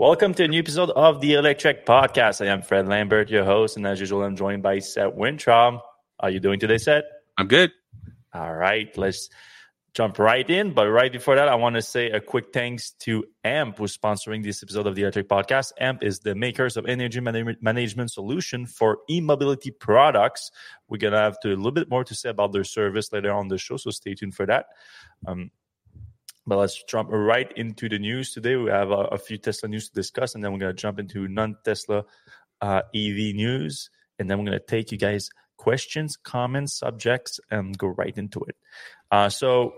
Welcome to a new episode of the Electrek Podcast. I am Fred Lambert, your host, and as usual, I'm joined by Seth Weintraub. How are you doing today, Seth? I'm good. All right, let's jump right in. But right before that, I want to say a quick thanks to AMP, who's sponsoring this episode of the Electrek Podcast. AMP is the makers of energy man- management solution for e-mobility products. We're gonna have to a little bit more to say about their service later on the show, so stay tuned for that. Um, but let's jump right into the news today. We have a, a few Tesla news to discuss, and then we're going to jump into non Tesla uh, EV news. And then we're going to take you guys questions, comments, subjects, and go right into it. Uh, so,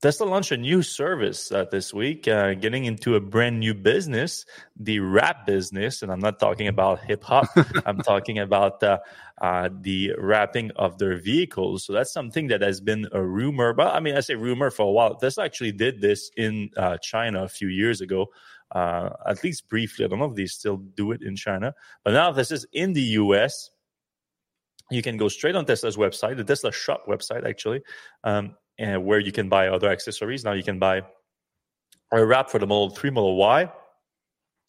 Tesla launched a new service uh, this week, uh, getting into a brand new business, the wrap business. And I'm not talking about hip hop, I'm talking about uh, uh, the wrapping of their vehicles. So that's something that has been a rumor. But I mean, I say rumor for a while. Tesla actually did this in uh, China a few years ago, uh, at least briefly. I don't know if they still do it in China. But now this is in the US. You can go straight on Tesla's website, the Tesla shop website, actually. Um, and where you can buy other accessories. Now you can buy a wrap for the Model 3, Model Y,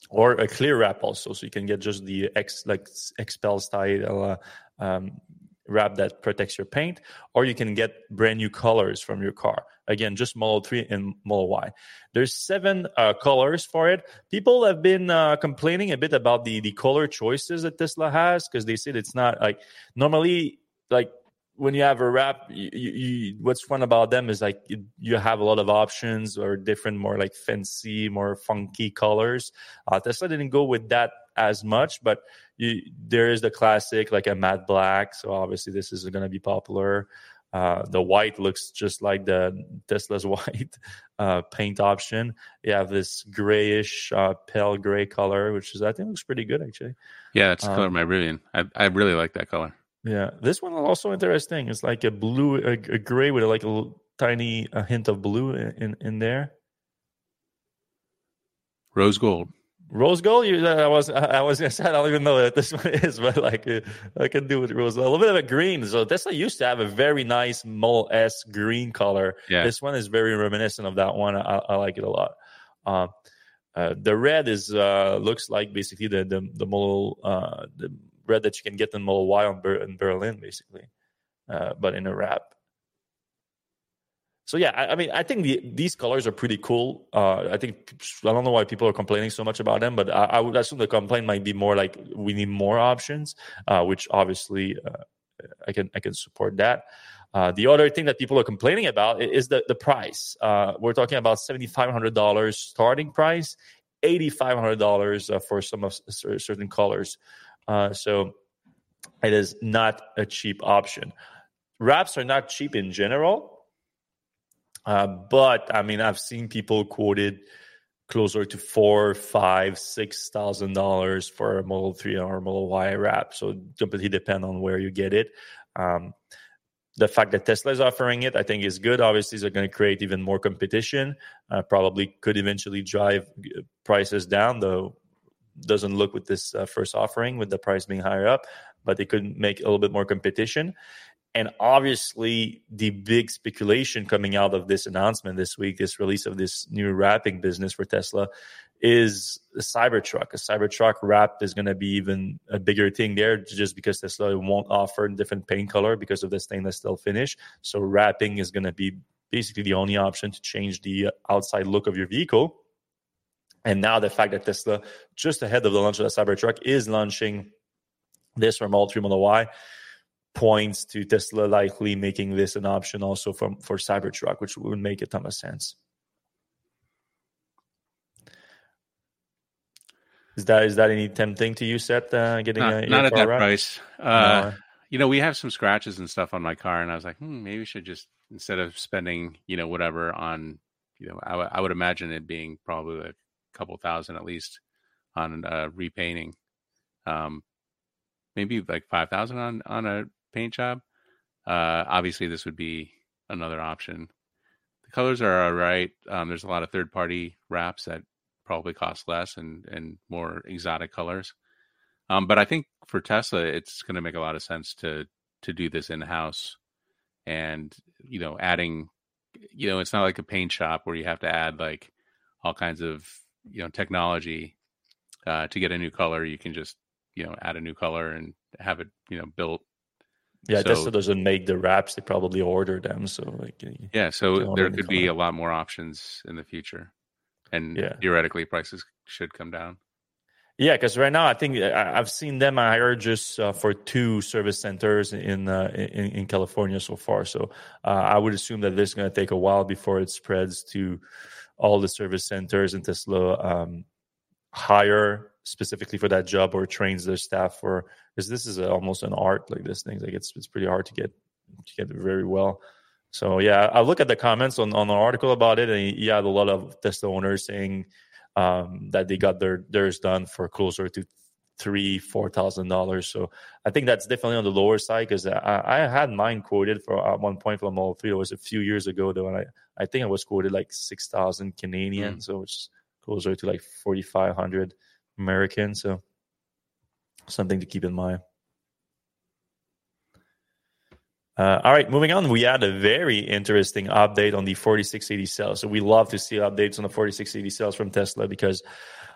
or a clear wrap also. So you can get just the X like XPEL style uh, um, wrap that protects your paint, or you can get brand new colors from your car. Again, just Model 3 and Model Y. There's seven uh, colors for it. People have been uh, complaining a bit about the the color choices that Tesla has because they said it's not like normally like when you have a wrap, you, you, what's fun about them is like you, you, have a lot of options or different, more like fancy, more funky colors. Uh, Tesla didn't go with that as much, but you, there is the classic like a matte black. So obviously this is going to be popular. Uh, the white looks just like the Tesla's white uh, paint option. You have this grayish, uh, pale gray color, which is I think looks pretty good actually. Yeah, it's um, color my brilliant. I I really like that color. Yeah, this one also interesting. It's like a blue, a, a gray with like a little, tiny a hint of blue in in there. Rose gold. Rose gold. You, I was I was gonna say I don't even know what this one is, but like I can do with rose. A little bit of a green. So Tesla used to have a very nice Model S green color. Yeah. This one is very reminiscent of that one. I, I like it a lot. Uh, uh, the red is uh, looks like basically the the the Model uh, the bread that you can get in Model Y Ber- in Berlin, basically, uh, but in a wrap. So yeah, I, I mean, I think the, these colors are pretty cool. Uh, I think I don't know why people are complaining so much about them, but I, I would assume the complaint might be more like we need more options, uh, which obviously uh, I can I can support that. Uh, the other thing that people are complaining about is the the price. Uh, we're talking about seventy five hundred dollars starting price, eighty five hundred dollars uh, for some of certain colors. Uh, so it is not a cheap option. Wraps are not cheap in general, uh, but I mean, I've seen people quoted closer to four, five, six thousand dollars for a Model Three or Model Y wrap. So completely depend on where you get it. Um, the fact that Tesla is offering it, I think, is good. Obviously, they're going to create even more competition. Uh, probably could eventually drive uh, prices down, though doesn't look with this uh, first offering with the price being higher up, but they could make a little bit more competition. And obviously, the big speculation coming out of this announcement this week, this release of this new wrapping business for Tesla, is a Cybertruck. A Cybertruck wrap is going to be even a bigger thing there, just because Tesla won't offer different paint color because of the stainless steel finish. So wrapping is going to be basically the only option to change the outside look of your vehicle. And now the fact that Tesla, just ahead of the launch of the Cybertruck, is launching this from all 3 Model Y points to Tesla likely making this an option also for, for Cybertruck, which would make a ton of sense. Is that is that any tempting to you, Seth? Uh, getting not, a, not at that price. Uh, no. You know, we have some scratches and stuff on my car, and I was like, hmm, maybe we should just instead of spending, you know, whatever on, you know, I, w- I would imagine it being probably like couple thousand at least on uh, repainting. Um, maybe like five thousand on on a paint job. Uh, obviously, this would be another option. The colors are all right. Um, there's a lot of third party wraps that probably cost less and and more exotic colors. Um, but I think for Tesla, it's going to make a lot of sense to to do this in house, and you know, adding, you know, it's not like a paint shop where you have to add like all kinds of you know technology uh, to get a new color. You can just you know add a new color and have it you know built. Yeah, just so, Tesla doesn't make the wraps; they probably order them. So like, yeah, so there could be a lot more options in the future, and yeah. theoretically, prices should come down. Yeah, because right now I think I've seen them hire just uh, for two service centers in, uh, in, in California so far. So uh, I would assume that this is going to take a while before it spreads to all the service centers and Tesla um, hire specifically for that job or trains their staff for because this is a, almost an art like this thing. Like it's it's pretty hard to get to get very well. So yeah, I look at the comments on on the article about it, and had a lot of Tesla owners saying um, that they got their theirs done for closer to three four thousand dollars so i think that's definitely on the lower side because I, I, had mine quoted for at one point from all three it was a few years ago though and i, I think i was quoted like 6000 canadian mm. so it's closer to like 4500 american so something to keep in mind uh, all right, moving on. We had a very interesting update on the 4680 cells. So we love to see updates on the 4680 cells from Tesla because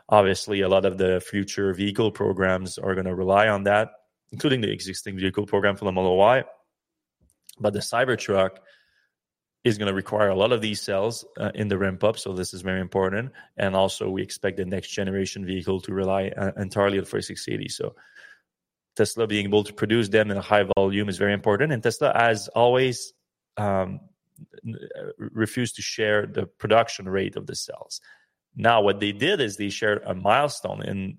obviously a lot of the future vehicle programs are going to rely on that, including the existing vehicle program for the Model Y. But the Cybertruck is going to require a lot of these cells uh, in the ramp up. So this is very important. And also, we expect the next generation vehicle to rely uh, entirely on 4680. So Tesla being able to produce them in a high volume is very important. And Tesla has always um, refused to share the production rate of the cells. Now, what they did is they shared a milestone, and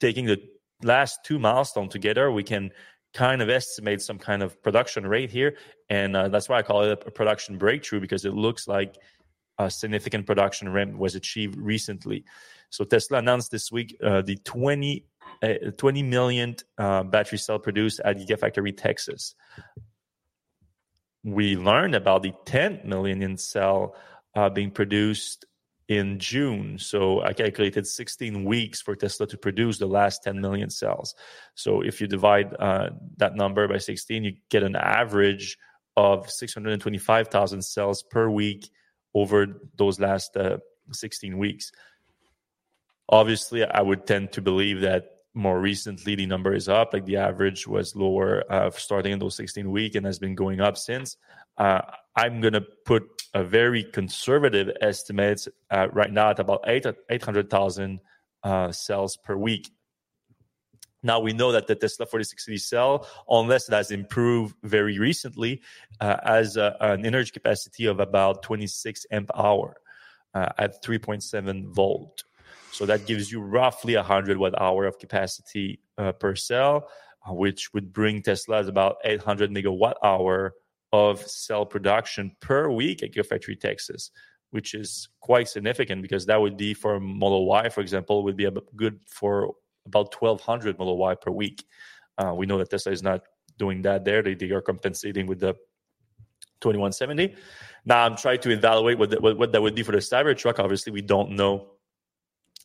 taking the last two milestones together, we can kind of estimate some kind of production rate here, and uh, that's why I call it a production breakthrough because it looks like a significant production ramp was achieved recently. So Tesla announced this week uh, the 20 a 20 million uh, battery cell produced at Gigafactory Texas. We learned about the 10 million cell uh, being produced in June. So I calculated 16 weeks for Tesla to produce the last 10 million cells. So if you divide uh, that number by 16, you get an average of 625,000 cells per week over those last uh, 16 weeks. Obviously, I would tend to believe that more recently the number is up like the average was lower uh, starting in those 16 week and has been going up since uh, i'm going to put a very conservative estimate uh, right now at about 8 800000 uh, cells per week. Now we know that the tesla 4680 cell unless it has improved very recently uh, has an energy capacity of about 26 amp hour uh, at 3.7 volt. So that gives you roughly 100 watt hour of capacity uh, per cell, uh, which would bring Tesla's about 800 megawatt hour of cell production per week at Gigafactory Texas, which is quite significant because that would be for Model Y, for example, would be good for about 1,200 Model Y per week. Uh, we know that Tesla is not doing that there. They, they are compensating with the 2170. Now I'm trying to evaluate what, the, what, what that would be for the Cybertruck. Obviously, we don't know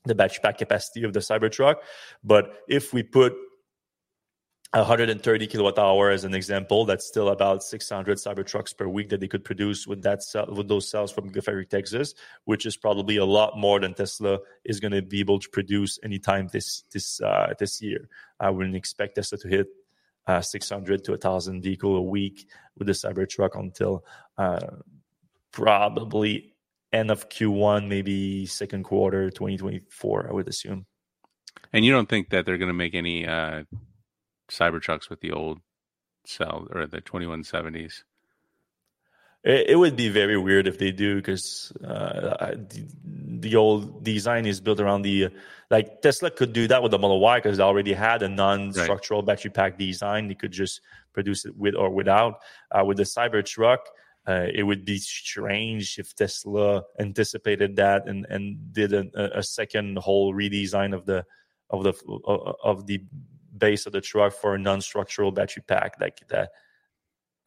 the batch pack capacity of the Cybertruck. But if we put 130 kilowatt hour as an example, that's still about 600 Cybertrucks per week that they could produce with that with those cells from Gigafactory Texas, which is probably a lot more than Tesla is going to be able to produce anytime this this uh, this year. I wouldn't expect Tesla to hit uh, 600 to 1,000 vehicle a week with the Cybertruck until uh, probably end of Q1, maybe second quarter 2024, I would assume. And you don't think that they're going to make any uh, Cybertrucks with the old cell or the 2170s? It, it would be very weird if they do because uh, the, the, old design is built around the like Tesla could do that with the Model Y because they already had a non-structural right. battery pack design. They could just produce it with or without. Uh, with the Cybertruck, uh, it would be strange if Tesla anticipated that and and did a, a second whole redesign of the of the of the base of the truck for a non-structural battery pack like that.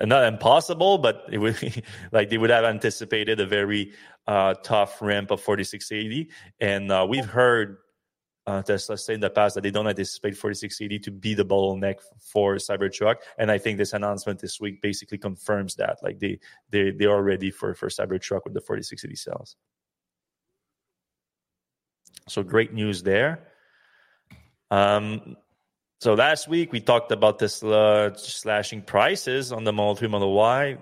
And not impossible, but it would like they would have anticipated a very uh, tough ramp of 4680. And uh, we've heard uh, Tesla say in the past that they don't anticipate 4680 to be the bottleneck for Cybertruck, and I think this announcement this week basically confirms that. Like they they they are ready for for Cybertruck with the 4680 cells. So great news there. Um, so last week we talked about Tesla slashing prices on the Model 3 Model Y.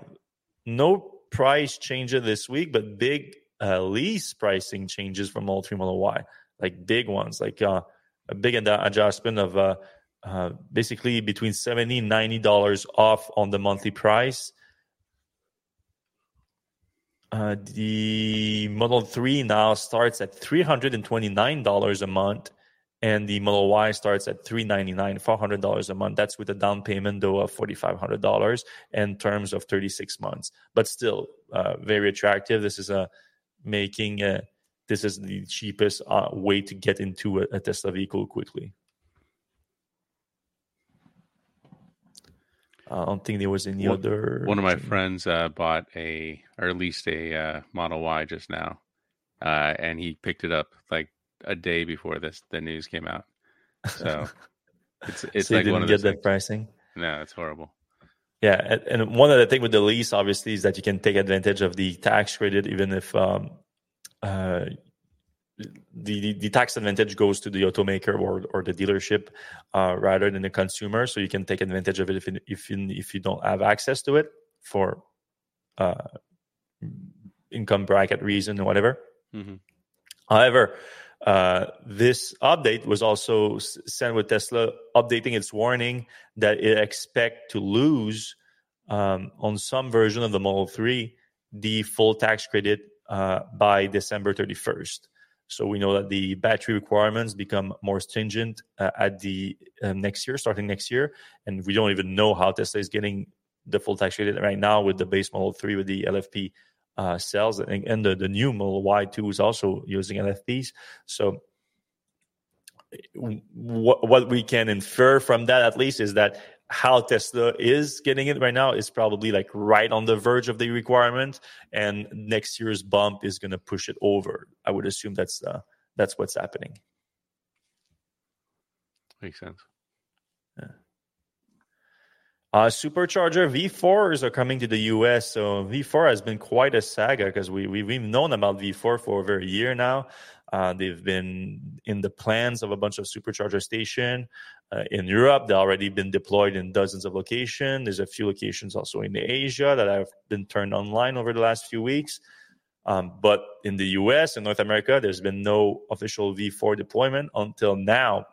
No price changes this week, but big uh, lease pricing changes for Model 3 Model Y, like big ones, like uh, a big adjustment of uh, uh, basically between 70 and 90 dollars off on the monthly price. Uh, the Model 3 now starts at $329 a month and the Model Y starts at three ninety nine, four hundred dollars a month. That's with a down payment though of forty five hundred dollars and terms of thirty six months. But still, uh, very attractive. This is a making a, this is the cheapest uh, way to get into a, a Tesla vehicle quickly. I don't think there was any one, other. One of my friends uh, bought a or at least a uh, Model Y just now, uh, and he picked it up like a day before this the news came out. So it's it's so like didn't one of get that pricing. No, it's horrible. Yeah, and, and one other thing with the lease, obviously, is that you can take advantage of the tax credit, even if um, uh, the, the, the tax advantage goes to the automaker or or the dealership uh, rather than the consumer. So you can take advantage of it if if you, if you don't have access to it for uh, income bracket reason or whatever. Mm-hmm. However, uh, this update was also sent with Tesla updating its warning that it expect to lose um, on some version of the Model 3 the full tax credit uh, by December 31st. So we know that the battery requirements become more stringent uh, at the uh, next year, starting next year, and we don't even know how Tesla is getting the full tax credit right now with the base Model 3 with the LFP uh, cells, and, and the, the new Model Y2 is also using LFPs. So, what, what we can infer from that, at least, is that how Tesla is getting it right now is probably like right on the verge of the requirement, and next year's bump is going to push it over. I would assume that's uh, that's what's happening. Makes sense. Uh, supercharger V4s are coming to the US. So V4 has been quite a saga because we, we, we've known about V4 for over a year now. Uh, they've been in the plans of a bunch of supercharger station uh, in Europe. They've already been deployed in dozens of locations. There's a few locations also in Asia that have been turned online over the last few weeks. Um, but in the US and North America, there's been no official V4 deployment until now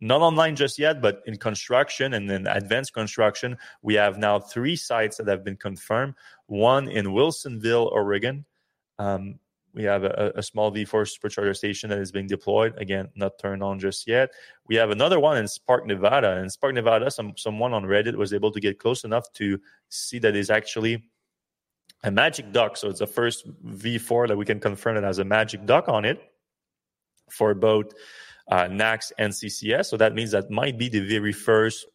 not online just yet, but in construction and in advanced construction, we have now three sites that have been confirmed. One in Wilsonville, Oregon. Um, we have a, a, small V4 supercharger station that is being deployed. Again, not turned on just yet. We have another one in Spark, Nevada. In Spark, Nevada, some someone on Reddit was able to get close enough to see that is actually a Magic Dock. So it's the first V4 that we can confirm that has a Magic Dock on it for both uh, NACS and CCS. So that means that might be the very first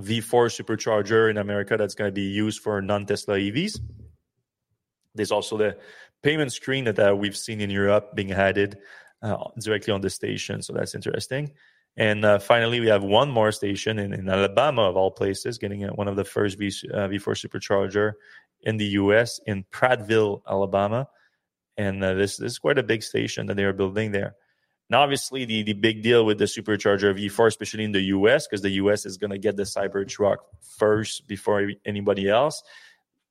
V4 supercharger in America that's going to be used for non-Tesla EVs. There's also the payment screen that uh, we've seen in Europe being added uh, directly on the station. So that's interesting. And uh, finally, we have one more station in, in, Alabama, of all places, getting one of the first v, uh, V4 supercharger in the US in Prattville, Alabama. And uh, this, this is quite a big station that they are building there. Now, obviously, the, the big deal with the supercharger V4, especially in the US, because the US is going to get the Cybertruck first before anybody else.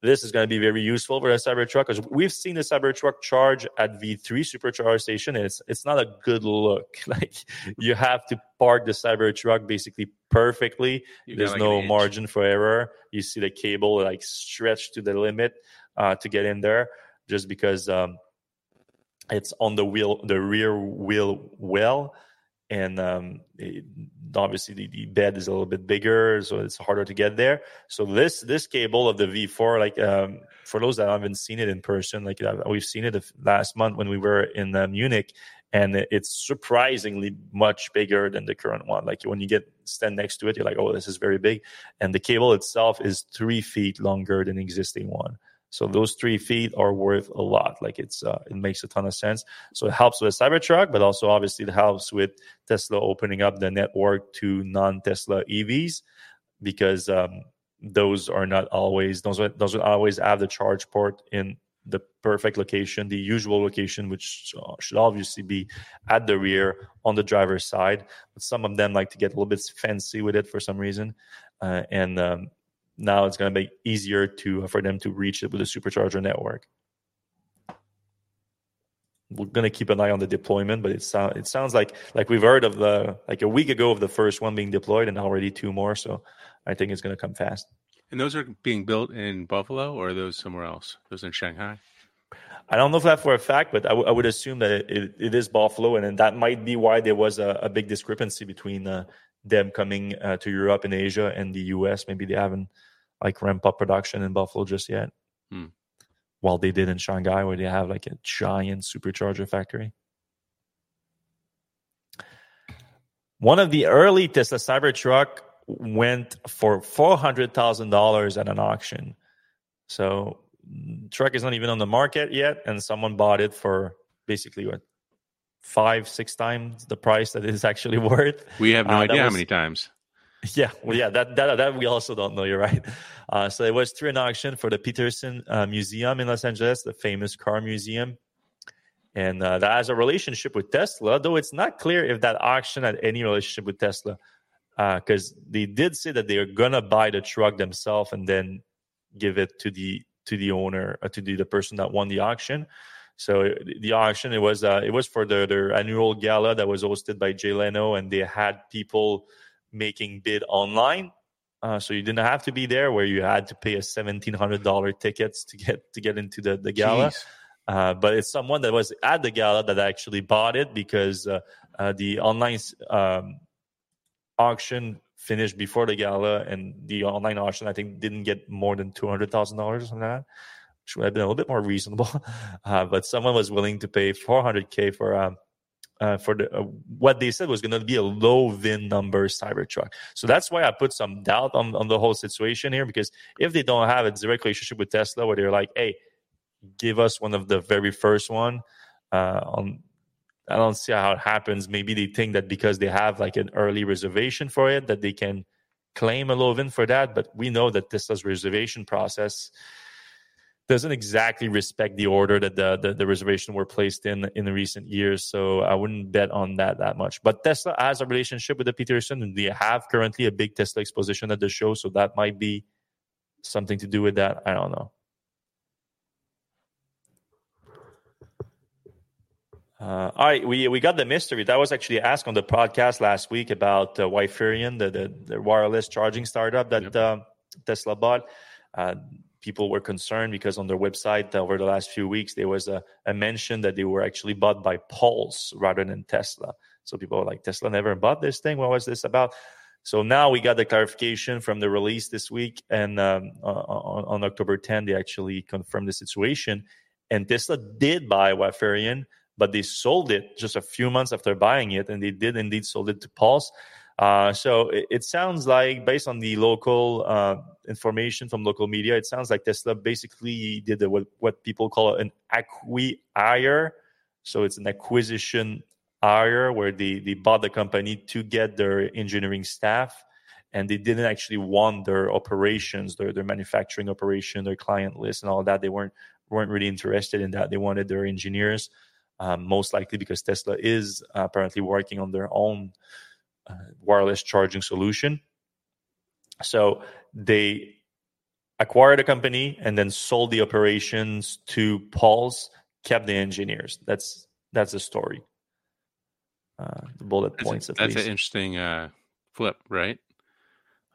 This is going to be very useful for the Cybertruck because we've seen the Cybertruck charge at V3 supercharger station, and it's it's not a good look. Like you have to park the Cybertruck basically perfectly. You There's like no margin for error. You see the cable like stretched to the limit uh, to get in there, just because um, it's on the wheel the rear wheel well. And um, it, obviously the, the, bed is a little bit bigger so it's harder to get there. So this this cable of the v4 like um, for those that haven't seen it in person like uh, we've seen it last month when we were in uh, munich and it's surprisingly much bigger than the current one. Like when you get stand next to it you're like oh this is very big. And the cable itself is three feet longer than existing one so those three feet are worth a lot. Like it's uh, it makes a ton of sense. So it helps with Cybertruck, but also obviously it helps with Tesla opening up the network to non-Tesla EVs because um, those are not always those those would always have the charge port in the perfect location, the usual location, which should obviously be at the rear on the driver's side. But some of them like to get a little bit fancy with it for some reason, uh, and um, now it's going to be easier to for them to reach it with a supercharger network. We're going to keep an eye on the deployment, but it sounds it sounds like like we've heard of the like a week ago of the first one being deployed, and already two more. So I think it's going to come fast. And those are being built in Buffalo, or are those somewhere else? Those in Shanghai. I don't know if that for a fact, but I, w- I would assume that it, it is Buffalo, and then that might be why there was a, a big discrepancy between uh, them coming uh, to Europe and Asia and the US. Maybe they haven't like ramp up production in Buffalo just yet. Hmm. While they did in Shanghai, where they have like a giant supercharger factory. One of the early Tesla Cybertruck went for four hundred thousand dollars at an auction. So truck is not even on the market yet, and someone bought it for basically what five, six times the price that it is actually worth. We have no uh, idea was, how many times. Yeah, well, yeah, that that that we also don't know. You're right. Uh, so it was through an auction for the Petersen uh, Museum in Los Angeles, the famous car museum, and uh, that has a relationship with Tesla. Though it's not clear if that auction had any relationship with Tesla, because uh, they did say that they are gonna buy the truck themselves and then give it to the to the owner uh, to the, the person that won the auction. So the auction it was uh, it was for the, their annual gala that was hosted by Jay Leno, and they had people making bid online. Uh, so you didn't have to be there, where you had to pay a seventeen hundred dollar tickets to get to get into the the gala. Uh, but it's someone that was at the gala that actually bought it because uh, uh the online um, auction finished before the gala, and the online auction I think didn't get more than two hundred thousand dollars or something like that which would have been a little bit more reasonable. Uh, but someone was willing to pay 400k for um, uh, for the, uh, what they said was going to be a low VIN number Cybertruck. So that's why I put some doubt on, on the whole situation here because if they don't have a direct relationship with Tesla where they're like, hey, give us one of the very first one, uh, on I don't see how it happens. Maybe they think that because they have like an early reservation for it that they can claim a low VIN for that. But we know that Tesla's reservation process doesn't exactly respect the order that the, the, the, reservation were placed in in the recent years. So I wouldn't bet on that that much. But Tesla has a relationship with the Petersen, and they have currently a big Tesla exposition at the show. So that might be something to do with that. I don't know. Uh, all right, we we got the mystery that was actually asked on the podcast last week about uh, Wiferion, the, the, the wireless charging startup that yep. uh, Tesla bought. Uh, people were concerned because on their website over the last few weeks there was a, a mention that they were actually bought by Puls rather than Tesla. So people were like, Tesla never bought this thing. What was this about? So now we got the clarification from the release this week, and um, on, on, October 10, they actually confirmed the situation. And Tesla did buy Wiferion, but they sold it just a few months after buying it, and they did indeed sold it to Puls. Uh, so it, it, sounds like, based on the local uh, information from local media, it sounds like Tesla basically did a, what, what people call an acqui-hire. So it's an acquisition hire where they, they bought the company to get their engineering staff and they didn't actually want their operations, their, their manufacturing operation, their client list and all that. They weren't weren't really interested in that. They wanted their engineers, um, most likely because Tesla is apparently working on their own wireless charging solution. So they acquired a company and then sold the operations to Puls, kept the engineers. That's that's the story. Uh, the bullet that's points. A, that's least. an interesting uh, flip, right?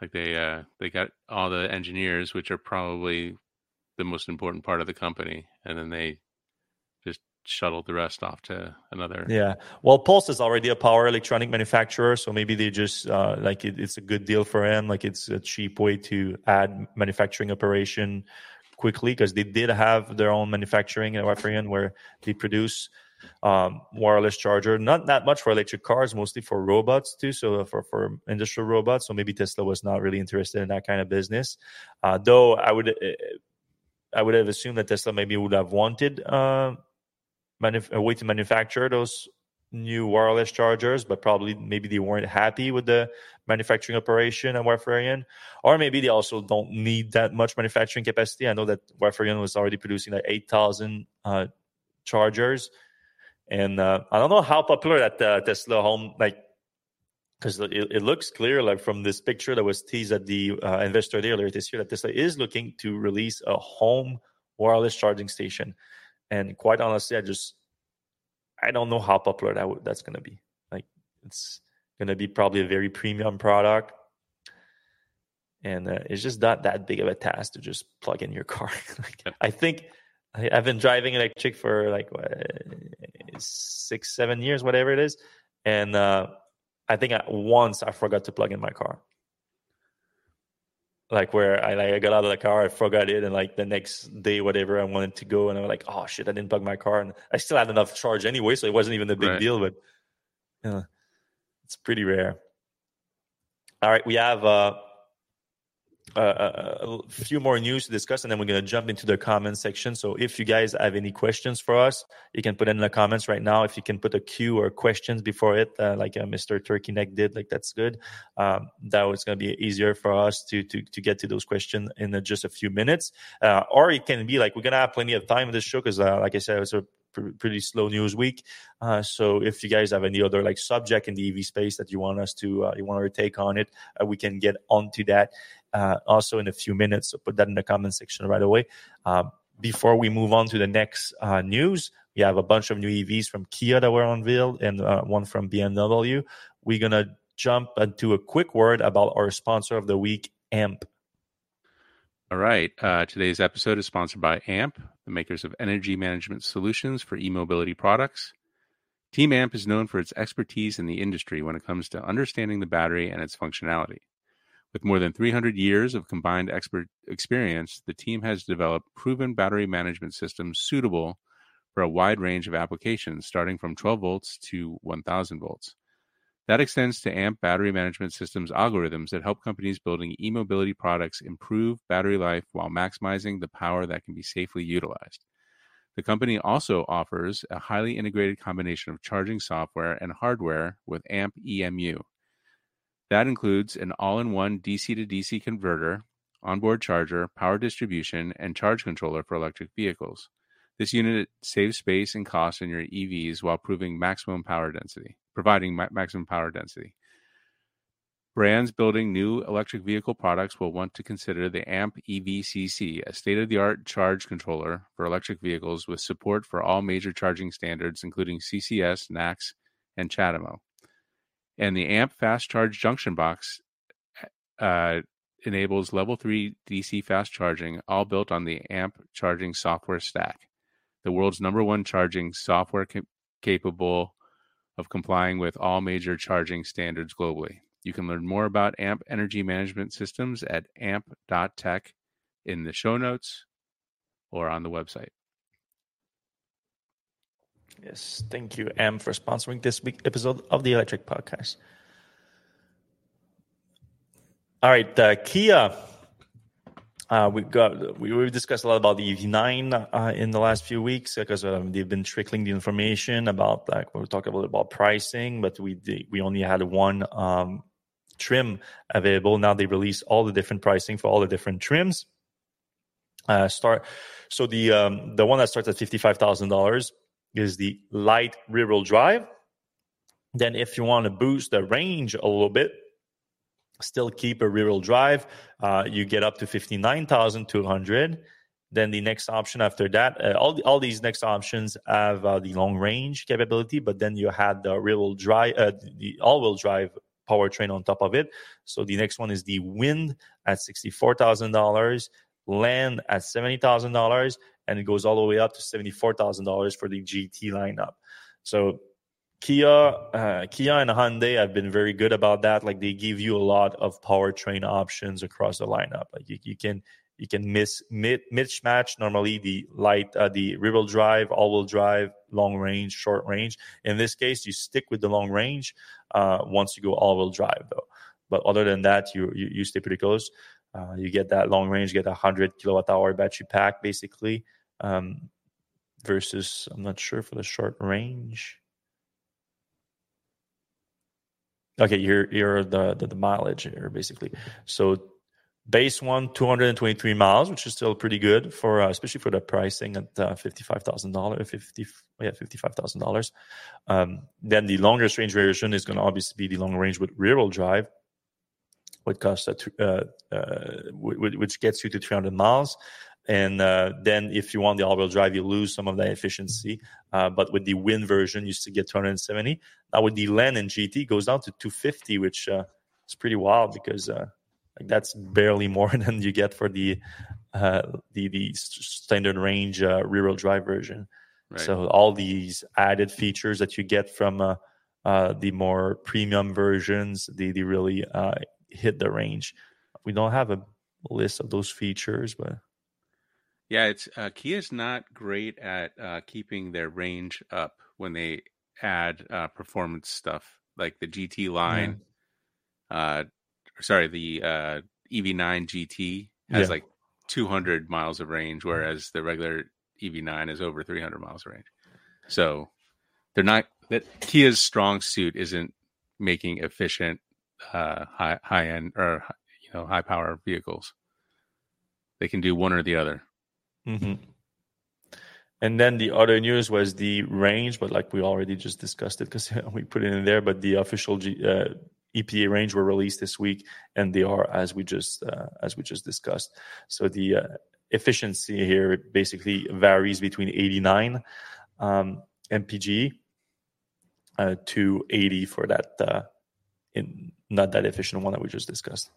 Like they uh, they got all the engineers, which are probably the most important part of the company, and then they shuttle the rest off to another. Yeah. Well, Puls is already a power electronic manufacturer, so maybe they just uh, like it, it's a good deal for them. Like it's a cheap way to add manufacturing operation quickly because they did have their own manufacturing in Wiferion where they produce um, wireless charger. Not that much for electric cars, mostly for robots too. So for for industrial robots. So maybe Tesla was not really interested in that kind of business. Uh, though I would. Uh, I would have assumed that Tesla maybe would have wanted uh, manuf- a way to manufacture those new wireless chargers, but probably maybe they weren't happy with the manufacturing operation at Wiferion, or maybe they also don't need that much manufacturing capacity. I know that Wiferion was already producing like 8,000 uh, chargers. And uh, I don't know how popular that uh, Tesla home, like, because it, it, looks clear, like from this picture that was teased at the uh, investor day earlier this year, that Tesla is looking to release a home wireless charging station. And quite honestly, I just I don't know how popular that w- that's going to be. Like it's going to be probably a very premium product, and uh, it's just not that big of a task to just plug in your car. like, I think I, have been driving electric for like what, six, seven years, whatever it is, and uh, I think I, once I forgot to plug in my car like where I like I got out of the car, I forgot it, and like the next day, whatever, I wanted to go, and I'm like, oh shit, I didn't plug my car, and I still had enough charge anyway, so it wasn't even a big right. deal. But yeah, it's pretty rare. All right, we have uh, uh, a few more news to discuss, and then we're going to jump into the comment section. So if you guys have any questions for us, you can put in the comments right now. If you can put a Q or questions before it, uh, like uh, Mr. Turkey Neck did, like that's good. Um, that was going to be easier for us to to to get to those questions in just a few minutes. Uh, or it can be like we're going to have plenty of time in this show because, uh, like I said, it's a pretty slow news week. Uh, so if you guys have any other like subject in the EV space that you want us to uh, you want to take on it, uh, we can get onto that uh, also in a few minutes. So put that in the comment section right away. Um, before we move on to the next uh, news, we have a bunch of new EVs from Kia that were unveiled and uh, one from BMW. We're gonna jump into a quick word about our sponsor of the week, AMP. All right. Uh, today's episode is sponsored by AMP, the makers of energy management solutions for e mobility products. Team AMP is known for its expertise in the industry when it comes to understanding the battery and its functionality. With more than 300 years of combined expert experience, the team has developed proven battery management systems suitable for a wide range of applications, starting from 12 volts to 1000 volts. That extends to AMP battery management systems algorithms that help companies building e mobility products improve battery life while maximizing the power that can be safely utilized. The company also offers a highly integrated combination of charging software and hardware with AMP EMU. That includes an all in one DC to DC converter, onboard charger, power distribution, and charge controller for electric vehicles. This unit saves space and cost in your EVs while proving maximum power density, providing ma- maximum power density. Brands building new electric vehicle products will want to consider the AMP EVCC, a state of the art charge controller for electric vehicles with support for all major charging standards, including CCS, NACS, and CHAdeMO. And the AMP Fast Charge Junction Box uh, enables level 3 DC fast charging, all built on the AMP charging software stack, the world's number one charging software ca- capable of complying with all major charging standards globally. You can learn more about AMP energy management systems at amp.tech in the show notes or on the website. Yes, thank you, Am, for sponsoring this week episode of the Electrek Podcast. All right, uh, Kia. Uh, we got we we discussed a lot about the EV9 uh, in the last few weeks because um, they've been trickling the information about like we talked about about pricing, but we we only had one um, trim available. Now they release all the different pricing for all the different trims. Uh, start so the um, the one that starts at fifty five thousand dollars is the light rear wheel drive. Then, if you want to boost the range a little bit, still keep a rear wheel drive, uh, you get up to 59,200. Then the next option after that, uh, all the, all these next options have uh, the long range capability, but then you had the rear wheel drive, uh, the all wheel drive powertrain on top of it. So the next one is the Wind at sixty-four thousand dollars, Land at seventy thousand dollars, and it goes all the way up to $74,000 for the GT lineup. So Kia, uh, Kia and Hyundai have been very good about that. Like they give you a lot of powertrain options across the lineup. Like you, you can you can miss mid mismatch normally the light uh, the rear wheel drive, all wheel drive, long range, short range. In this case, you stick with the long range uh, once you go all wheel drive though. But other than that, you you, you stay pretty close. Uh, you get that long range, get a hundred kilowatt hour battery pack basically um, versus I'm not sure for the short range. Okay, here here the, the the mileage here basically. So base one 223 miles which is still pretty good for uh, especially for the pricing at uh, $55000 50 yeah $55000 um, then the longest range version is going to obviously be the long range with rear wheel drive costs uh, uh, which gets you to 300 miles and uh, then if you want the all-wheel drive you lose some of that efficiency uh, but with the win version you still get 270 now with the Land and gt goes down to 250 which is pretty wild because like that's barely more than you get for the uh, the the standard range uh, rear-wheel drive version. Right. So all these added features that you get from uh, uh, the more premium versions, they, they really uh, hit the range. We don't have a list of those features, but yeah, it's uh, Kia's not great at uh, keeping their range up when they add uh, performance stuff like the GT line. Yeah. Uh, sorry, the uh, EV9 GT has yeah. like 200 miles of range, whereas the regular EV9 is over 300 miles of range. So they're not that Kia's strong suit isn't making efficient uh, high high end or you know high power vehicles. They can do one or the other. Mm-hmm. And then the other news was the range, but like we already just discussed it because we put it in there. But the official G, uh, EPA range were released this week, and they are as we just uh, as we just discussed. So the uh, efficiency here basically varies between 89 um, mpg uh, to 80 for that uh, in not that efficient one that we just discussed.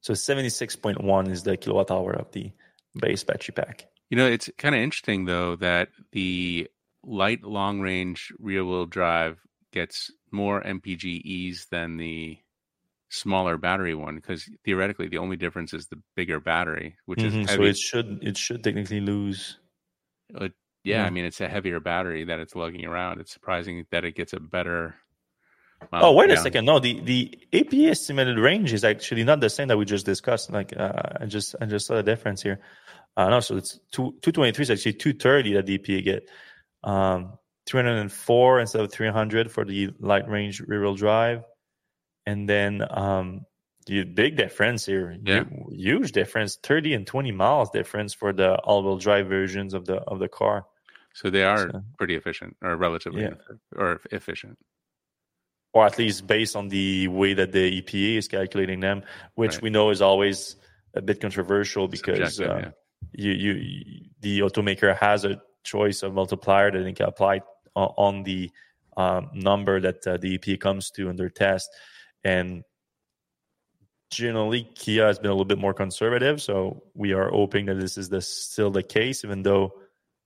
So 76.1 is the kilowatt hour of the base battery pack. You know, it's kind of interesting though that the light long range rear wheel drive gets more MPGEs than the smaller battery one because theoretically the only difference is the bigger battery, which mm-hmm, is heavy. so it should it should technically lose. Uh, yeah, yeah, I mean it's a heavier battery that it's lugging around. It's surprising that it gets a better. Well, oh wait yeah. a second! No, the the EPA estimated range is actually not the same that we just discussed. Like uh, I just I just saw the difference here. Uh, no, so it's two two twenty three is actually two thirty that the EPA get. Um, 304 instead of 300 for the light range rear wheel drive. And then um, the big difference here, yeah. huge difference, 30 and 20 miles difference for the all wheel drive versions of the of the car. So they are so, pretty efficient or relatively yeah. or efficient. Or at least based on the way that the EPA is calculating them, which right. we know is always a bit controversial because uh, yeah. you, you the automaker has a choice of multiplier that they can apply on the um, number that uh, the EPA comes to in their test. And generally, Kia has been a little bit more conservative. So we are hoping that this is the, still the case, even though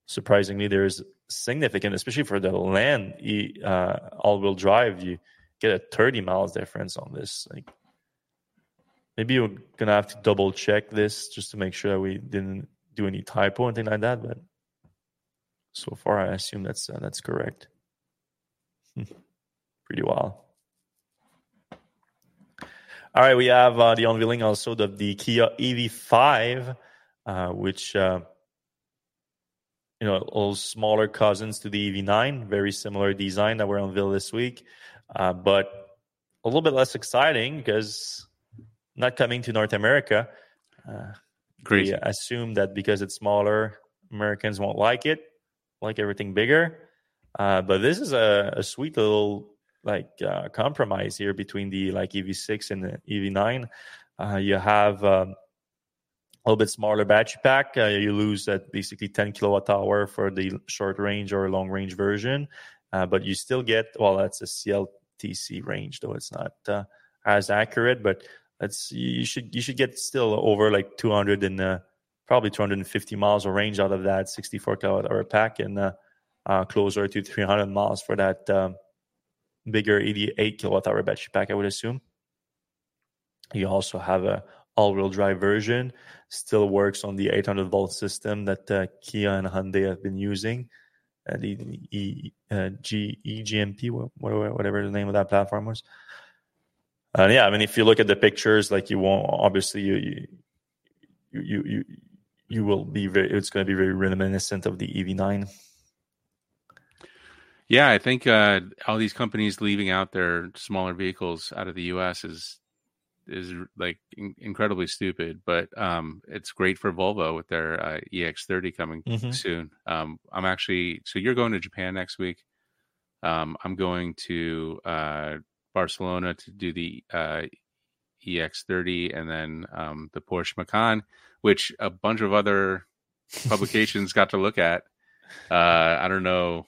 surprisingly there's significant, especially for the land uh, all-wheel drive, you get a 30 miles difference on this. Like maybe you're gonna have to double check this just to make sure that we didn't do any typo or anything like that. But so far, I assume that's uh, that's correct. Pretty wild. All right, we have uh, the unveiling also of the Kia EV5, uh, which uh, you know all smaller cousins to the EV9, very similar design that were unveiled this week, uh, but a little bit less exciting because not coming to North America. Uh. We assume that because it's smaller, Americans won't like it like everything bigger. Uh, but this is a, a sweet little like uh, compromise here between the like EV6 and the EV9. Uh, you have um, a little bit smaller battery pack. Uh, you lose at basically 10 kilowatt hour for the short range or long range version, uh, but you still get well. That's a CLTC range, though it's not uh, as accurate. But that's you should you should get still over like 200 and probably 250 miles of range out of that 64 kilowatt hour pack and uh, uh, closer to 300 miles for that um, bigger 88 kilowatt hour battery pack, I would assume. You also have a all-wheel drive version, still works on the 800 volt system that uh, Kia and Hyundai have been using, uh, the e, uh, G, EGMP, whatever the name of that platform was. And yeah, I mean, if you look at the pictures, like you won't obviously you you you, you you will be very it's going to be very reminiscent of the EV9. Yeah, I think uh, all these companies leaving out their smaller vehicles out of the U.S. is is like in- incredibly stupid. But um, it's great for Volvo with their uh, EX30 coming mm-hmm. soon. Um, I'm actually so you're going to Japan next week. Um, I'm going to uh, Barcelona to do the uh, EX30 and then um, the Porsche Macan, which a bunch of other publications got to look at. Uh, I don't know,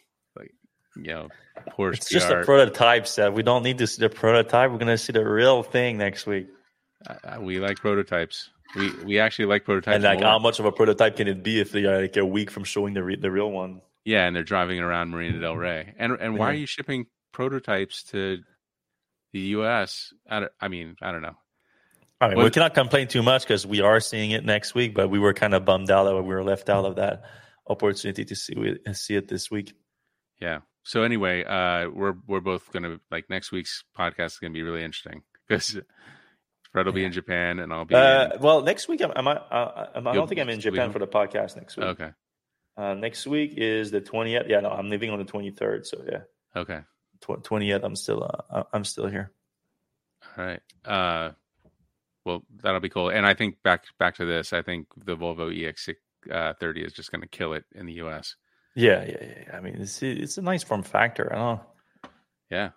you know, Porsche. It's just a prototype set. We don't need to see the prototype. We're going to see the real thing next week. Uh, we like prototypes. We we actually like prototypes. And like, more. how much of a prototype can it be if they are like a week from showing the re- the real one? Yeah, and they're driving around Marina Del Rey. And and why yeah. are you shipping prototypes to the U.S.? I, I mean, I don't know. I mean, we cannot complain too much because we are seeing it next week, but we were kind of bummed out that we were left out of that opportunity to see it, see it this week. Yeah. So anyway, uh, we're we're both gonna like next week's podcast is gonna be really interesting because Fred will be in Japan and I'll be. Uh, in... Well, next week I'm, I'm, I'm I don't think I'm in Japan for the podcast next week. Okay. Uh, next week is the twentieth. Yeah, no, I'm leaving on the twenty third. So yeah. Okay. Twentieth, I'm still uh, I'm still here. All right. Uh, well, that'll be cool. And I think back back to this, I think the Volvo EX30 uh, is just going to kill it in the U.S. Yeah, yeah, yeah. I mean, it's it's a nice form factor. I don't know. Yeah,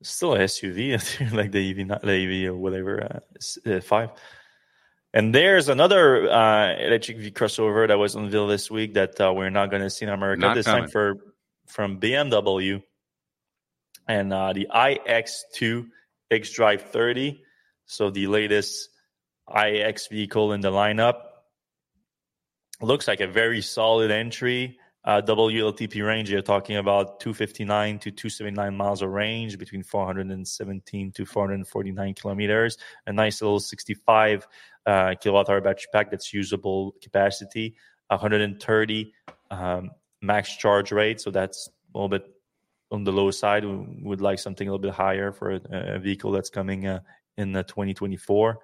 it's still a SUV, like the EV, not the EV or whatever uh, uh, five. And there's another uh, electric V crossover that was unveiled this week that uh, we're not going to see in America not this coming. time for from BMW, and uh, the iX2 xDrive 30 so the latest iX vehicle in the lineup looks like a very solid entry. Uh, WLTP range, you're talking about 259 to 279 miles of range between 417 to 449 kilometers. A nice little 65 uh, kilowatt hour battery pack that's usable capacity, 130 um, max charge rate. So that's a little bit on the low side. We would like something a little bit higher for a, a vehicle that's coming uh, in 2024.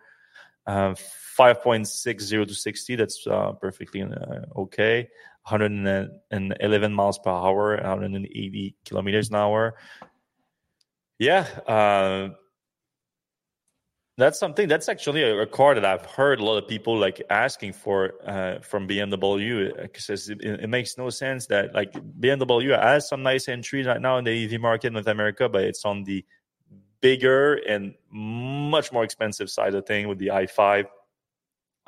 Uh, 5.60 to 60, that's uh, perfectly uh, okay. 111 miles per hour, 180 kilometers an hour. Yeah, uh, that's something. That's actually a, car that I've heard a lot of people like asking for uh, from BMW because it, it, makes no sense that like BMW has some nice entries right now in the EV market in North America, but it's on the bigger and much more expensive side of thing with the i5,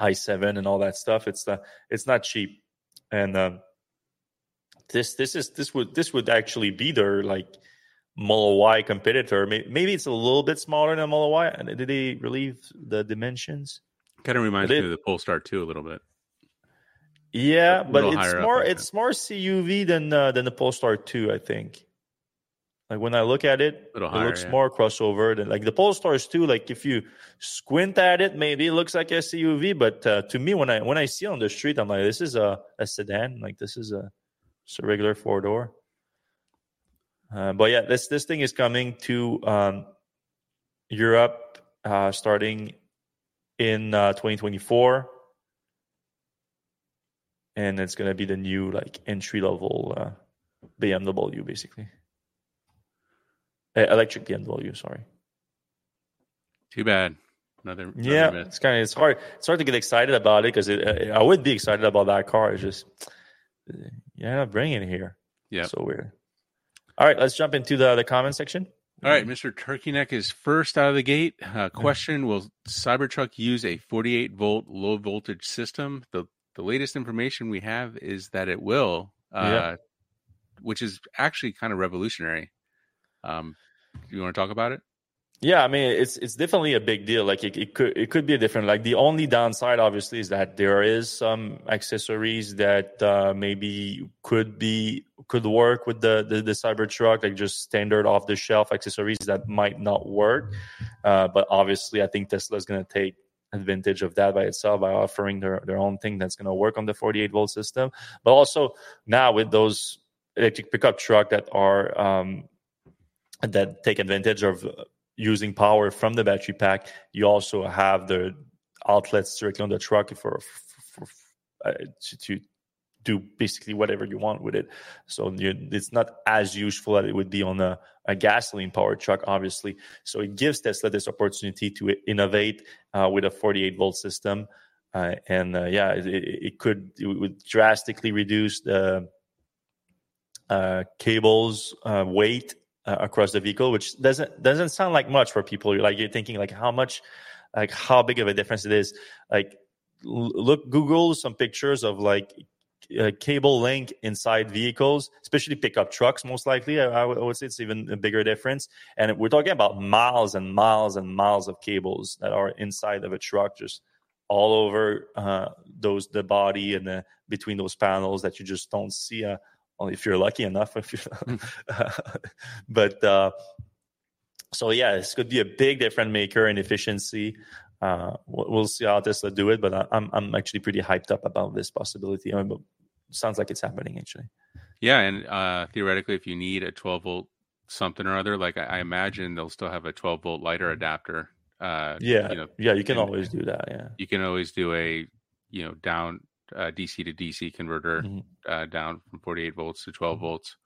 i7, and all that stuff. It's uh, it's not cheap, and um, this this is this would this would actually be their like Model Y competitor. Maybe it's a little bit smaller than Model Y. Did they relieve the dimensions? Kind of reminds me of the Polestar 2 a little bit. Yeah, but it's more it's more CUV than uh, than the Polestar 2, I think. Like when I look at it, it higher, looks yeah. more crossover than like the Polestars too. Like if you squint at it, maybe it looks like a CUV, but uh, to me, when I when I see on the street, I'm like, this is a, a sedan. Like this is a it's a regular four door. Uh, but yeah, this this thing is coming to um, Europe uh, starting in uh, 2024, and it's gonna be the new like entry level uh, BMW basically. Uh, electric BMW, sorry. Too bad. Another, another yeah, myth. it's kind of it's hard. It's hard to get excited about it because uh, I would be excited about that car. It's just yeah, bringing it here. Yeah, so weird. All right, let's jump into the the comment section. All right, Mr. Turkey Neck is first out of the gate. Uh, question: Will Cybertruck use a 48 volt low voltage system? The the latest information we have is that it will, uh, yeah. which is actually kind of revolutionary. Um, you want to talk about it? Yeah, I mean it's it's definitely a big deal. Like it, it could it could be a different. Like the only downside, obviously, is that there is some accessories that uh, maybe could be could work with the, the the Cybertruck, like just standard off the shelf accessories that might not work. Uh, but obviously, I think Tesla is going to take advantage of that by itself by offering their their own thing that's going to work on the 48 volt system. But also now with those electric pickup truck that are um, that take advantage of using power from the battery pack. You also have the outlets directly on the truck for, for, for uh, to, to do basically whatever you want with it. So it's not as useful as it would be on a, a gasoline powered truck, obviously. So it gives Tesla this opportunity to innovate uh, with a 48 volt system. Uh, and uh, yeah, it, it, could it would drastically reduce the uh, cables uh, weight uh, across the vehicle, which doesn't doesn't sound like much for people. You're like you're thinking like how much, like how big of a difference it is. Like look, Google some pictures of like uh, cable link inside vehicles, especially pickup trucks, most likely. I, I, would say it's even a bigger difference. And we're talking about miles and miles and miles of cables that are inside of a truck, just all over uh, those the body and the, between those panels that you just don't see. Uh, only if you're lucky enough. If you, but uh, so yeah, this could be a big difference maker in efficiency. Uh, we'll see how Tesla do it, but I'm I'm actually pretty hyped up about this possibility. I mean, sounds like it's happening actually. Yeah, and uh, theoretically, if you need a 12 volt something or other, like I, I imagine they'll still have a 12 volt lighter adapter. Uh, yeah, you know, yeah, you can and, always do that. Yeah, you can always do a you know down uh, DC to DC converter mm-hmm. uh, down from 48 volts to 12 mm-hmm. volts.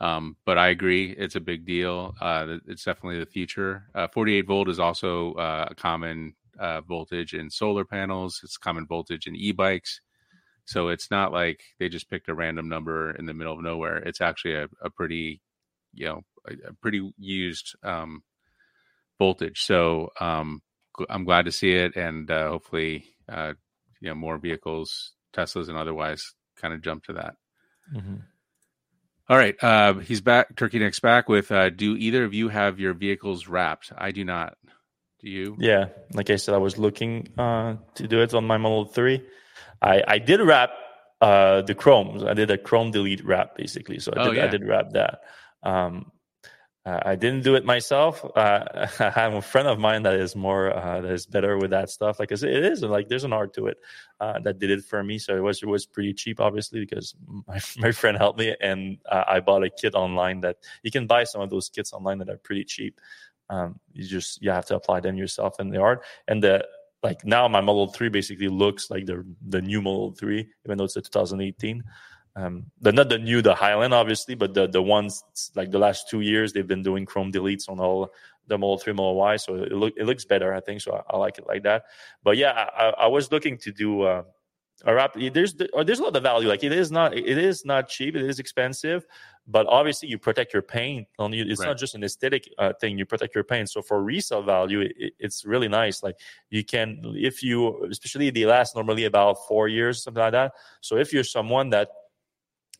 Um, but I agree, it's a big deal. Uh, it's definitely the future. Uh, 48 volt is also uh, a common uh, voltage in solar panels. It's common voltage in e-bikes. So it's not like they just picked a random number in the middle of nowhere. It's actually a, a pretty, you know, a, a pretty used um, voltage. So um, I'm glad to see it, and uh, hopefully, uh, you know, more vehicles, Teslas and otherwise, kind of jump to that. Mm-hmm. All right, uh, he's back. Turkey Neck's back with. Uh, do either of you have your vehicles wrapped? I do not. Do you? Yeah, like I said, I was looking uh, to do it on my Model Three. I, I did wrap uh, the Chrome. I did a Chrome delete wrap basically. So I oh, did, oh, yeah. I did wrap that. Um, I didn't do it myself. Uh, I have a friend of mine that is more uh, that is better with that stuff. Like it is like there's an art to it uh, that did it for me. So it was it was pretty cheap, obviously, because my, my friend helped me, and uh, I bought a kit online that you can buy some of those kits online that are pretty cheap. Um, you just you have to apply them yourself in the art, and the like now my Model 3 basically looks like the the new Model 3, even though it's a 2018. Um, the not the new the Highland obviously, but the the ones like the last two years they've been doing Chrome deletes on all the Model 3, Model Y, so it look it looks better I think. So I, I like it like that. But yeah, I, I was looking to do. Uh, a wrap there's there's a lot of value like it is not it is not cheap it is expensive but obviously you protect your paint on you it's right. not just an aesthetic uh, thing you protect your paint so for resale value it, it's really nice like you can if you especially they last normally about four years something like that so if you're someone that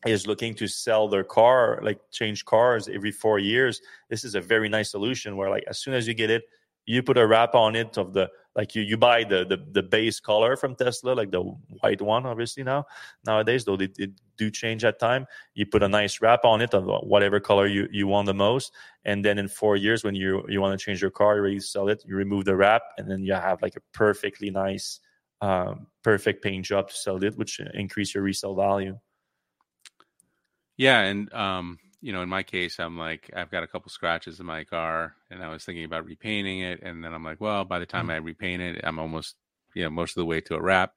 is looking to sell their car like change cars every four years this is a very nice solution where like as soon as you get it you put a wrap on it of the like you you buy the the, the base color from Tesla, like the white one, obviously now nowadays though they, they do change at time. You put a nice wrap on it of whatever color you, you want the most, and then in four years when you you want to change your car, you sell it, you remove the wrap, and then you have like a perfectly nice, um, perfect paint job to sell it, which increase your resale value. Yeah, and um, you know, in my case, I'm like, I've got a couple scratches in my car, and I was thinking about repainting it, and then I'm like, well, by the time mm-hmm. I repaint it, I'm almost, you know, most of the way to a wrap.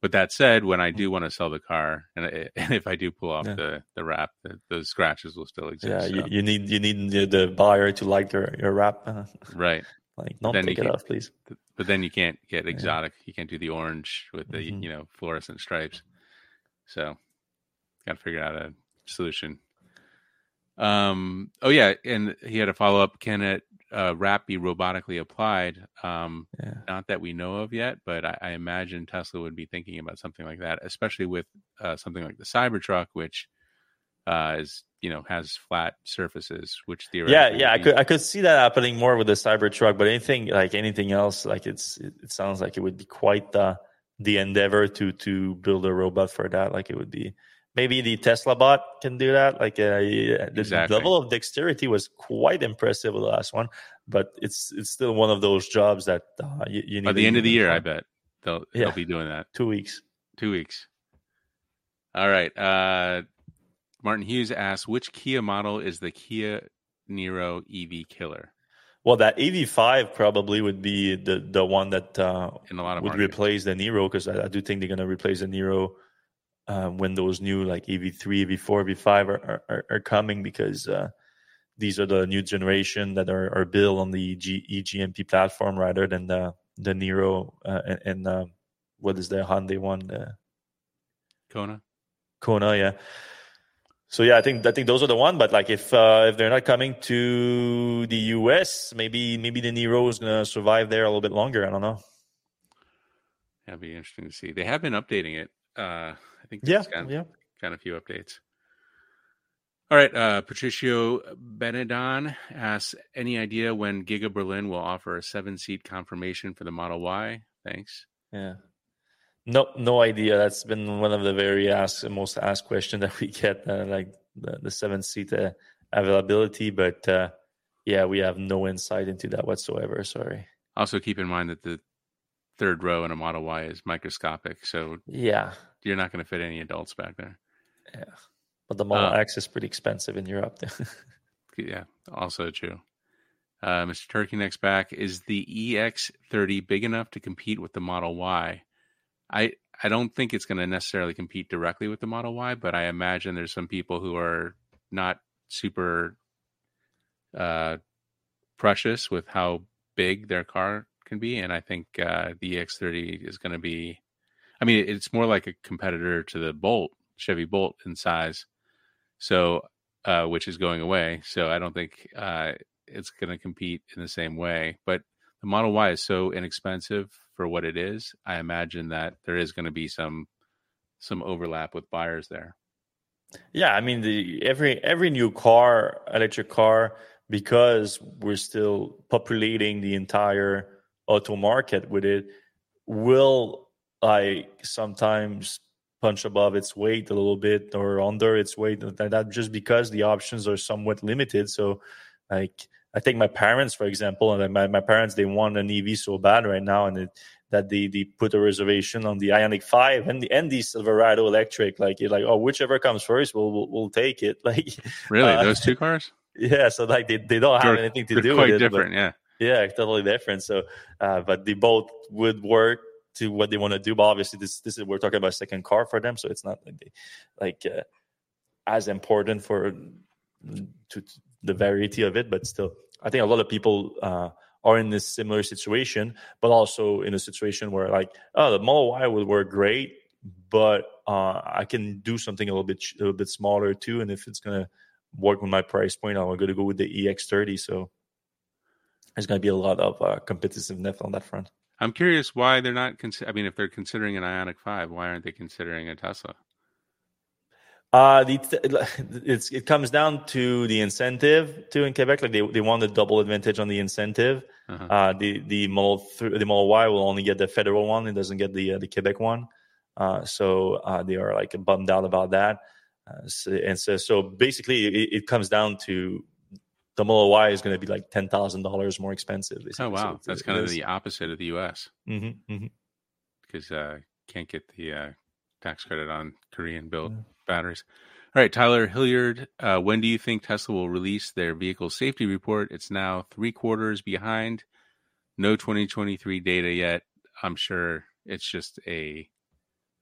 But that said, when I do mm. want to sell the car, and, and if I do pull off yeah. the the wrap, the, those scratches will still exist. Yeah, so. you, you, need you need the buyer to like your your wrap, right? Like, don't take it off, please. But then you can't get exotic. Yeah. You can't do the orange with the mm-hmm. you know fluorescent stripes. So, got to figure out a solution um, oh yeah, and he had a follow up. Can it uh, wrap be robotically applied? Um, yeah. Not that we know of yet, but I, I, imagine Tesla would be thinking about something like that, especially with uh, something like the Cybertruck, which uh, is you know has flat surfaces, which theoretically yeah yeah I could I could see that happening more with the Cybertruck, but anything like anything else, like it's it, it sounds like it would be quite the the endeavor to to build a robot for that. Like it would be maybe the Tesla bot can do that. Like uh, the exactly. level of dexterity was quite impressive with the last one, but it's it's still one of those jobs that uh, you, you, need. By the end of the year, I bet they'll yeah. they'll be doing that. Two weeks. Two weeks. All right. Uh, Martin Hughes asks, which Kia model is the Kia Niro EV killer? Well, that EV5 probably would be the the one that uh, In a lot of would market. replace the Niro because I, I, do think they're going to replace the Niro uh, when those new like EV3, EV4, EV5 are are, are coming because uh, these are the new generation that are, are built on the G, EGMP platform rather than the the Niro uh, and, and uh, what is the Hyundai one? The Kona. Kona, yeah. So yeah, I think I think those are the one. But like if uh, if they're not coming to the US, maybe maybe the Niro is gonna survive there a little bit longer. I don't know. That'd be interesting to see. They have been updating it. I think yeah, got, yeah, got a few updates. All right, uh, Patricio Benedon asks, any idea when Giga Berlin will offer a seven-seat confirmation for the Model Y? Thanks. Yeah. No, no idea. That's been one of the very asked, most asked question that we get, uh, like the, the seven seat uh, availability. But uh, yeah, we have no insight into that whatsoever. Sorry. Also, keep in mind that the third row in a Model Y is microscopic, so yeah, you're not going to fit any adults back there. Yeah, but the Model uh, X is pretty expensive in Europe. yeah, also true. Uh, Mr. Turkey next back is the EX30 big enough to compete with the Model Y? I I don't think it's going to necessarily compete directly with the Model Y, but I imagine there's some people who are not super uh, precious with how big their car can be, and I think uh, the EX30 is going to be. I mean, it's more like a competitor to the Bolt, Chevy Bolt in size, so uh, which is going away. So I don't think uh, it's going to compete in the same way. But the Model Y is so inexpensive for what it is, I imagine that there is going to be some some overlap with buyers there. Yeah, I mean the every every new car, electric car, because we're still populating the entire auto market with it, will like sometimes punch above its weight a little bit or under its weight. And that just because the options are somewhat limited. So, like I think my parents, for example, and my, my parents, they want an EV so bad right now, and it, that they, they put a reservation on the Ioniq Five and the and the Silverado electric. Like you're like, oh, whichever comes first, we'll we'll, we'll take it. Like really, uh, those two cars? Yeah, so like they, they don't have they're, anything to do quite with it. Different, yeah, yeah, totally different. So, uh, but they both would work to what they want to do. But obviously, this this is we're talking about second car for them, so it's not like they, like uh, as important for to, to the variety of it, but still I think a lot of people uh, are in this similar situation, but also in a situation where like, oh, the Model Y would work great, but uh, I can do something a little bit a little bit smaller too, and if it's gonna work with my price point, I'm gonna go with the EX30. So there's gonna be a lot of uh, competitiveness on that front. I'm curious why they're not. Cons- I mean, if they're considering an Ioniq Five, why aren't they considering a Tesla? Uh, the, it's, it comes down to the incentive to in Quebec. Like they, they want the double advantage on the incentive. Uh-huh. Uh, the the Model the Model Y will only get the federal one; it doesn't get the uh, the Quebec one. Uh, so uh, they are like bummed out about that. Uh, so, and so so basically, it, it, comes down to the Model Y is going to be like ten thousand dollars more expensive. Oh wow, so that's kind of the opposite of the U.S. Mm-hmm, mm-hmm. Because uh, can't get the tax credit on Korean built. Yeah batteries. All right, Tyler Hilliard, uh, when do you think Tesla will release their vehicle safety report? It's now three quarters behind. No 2023 data yet. I'm sure it's just a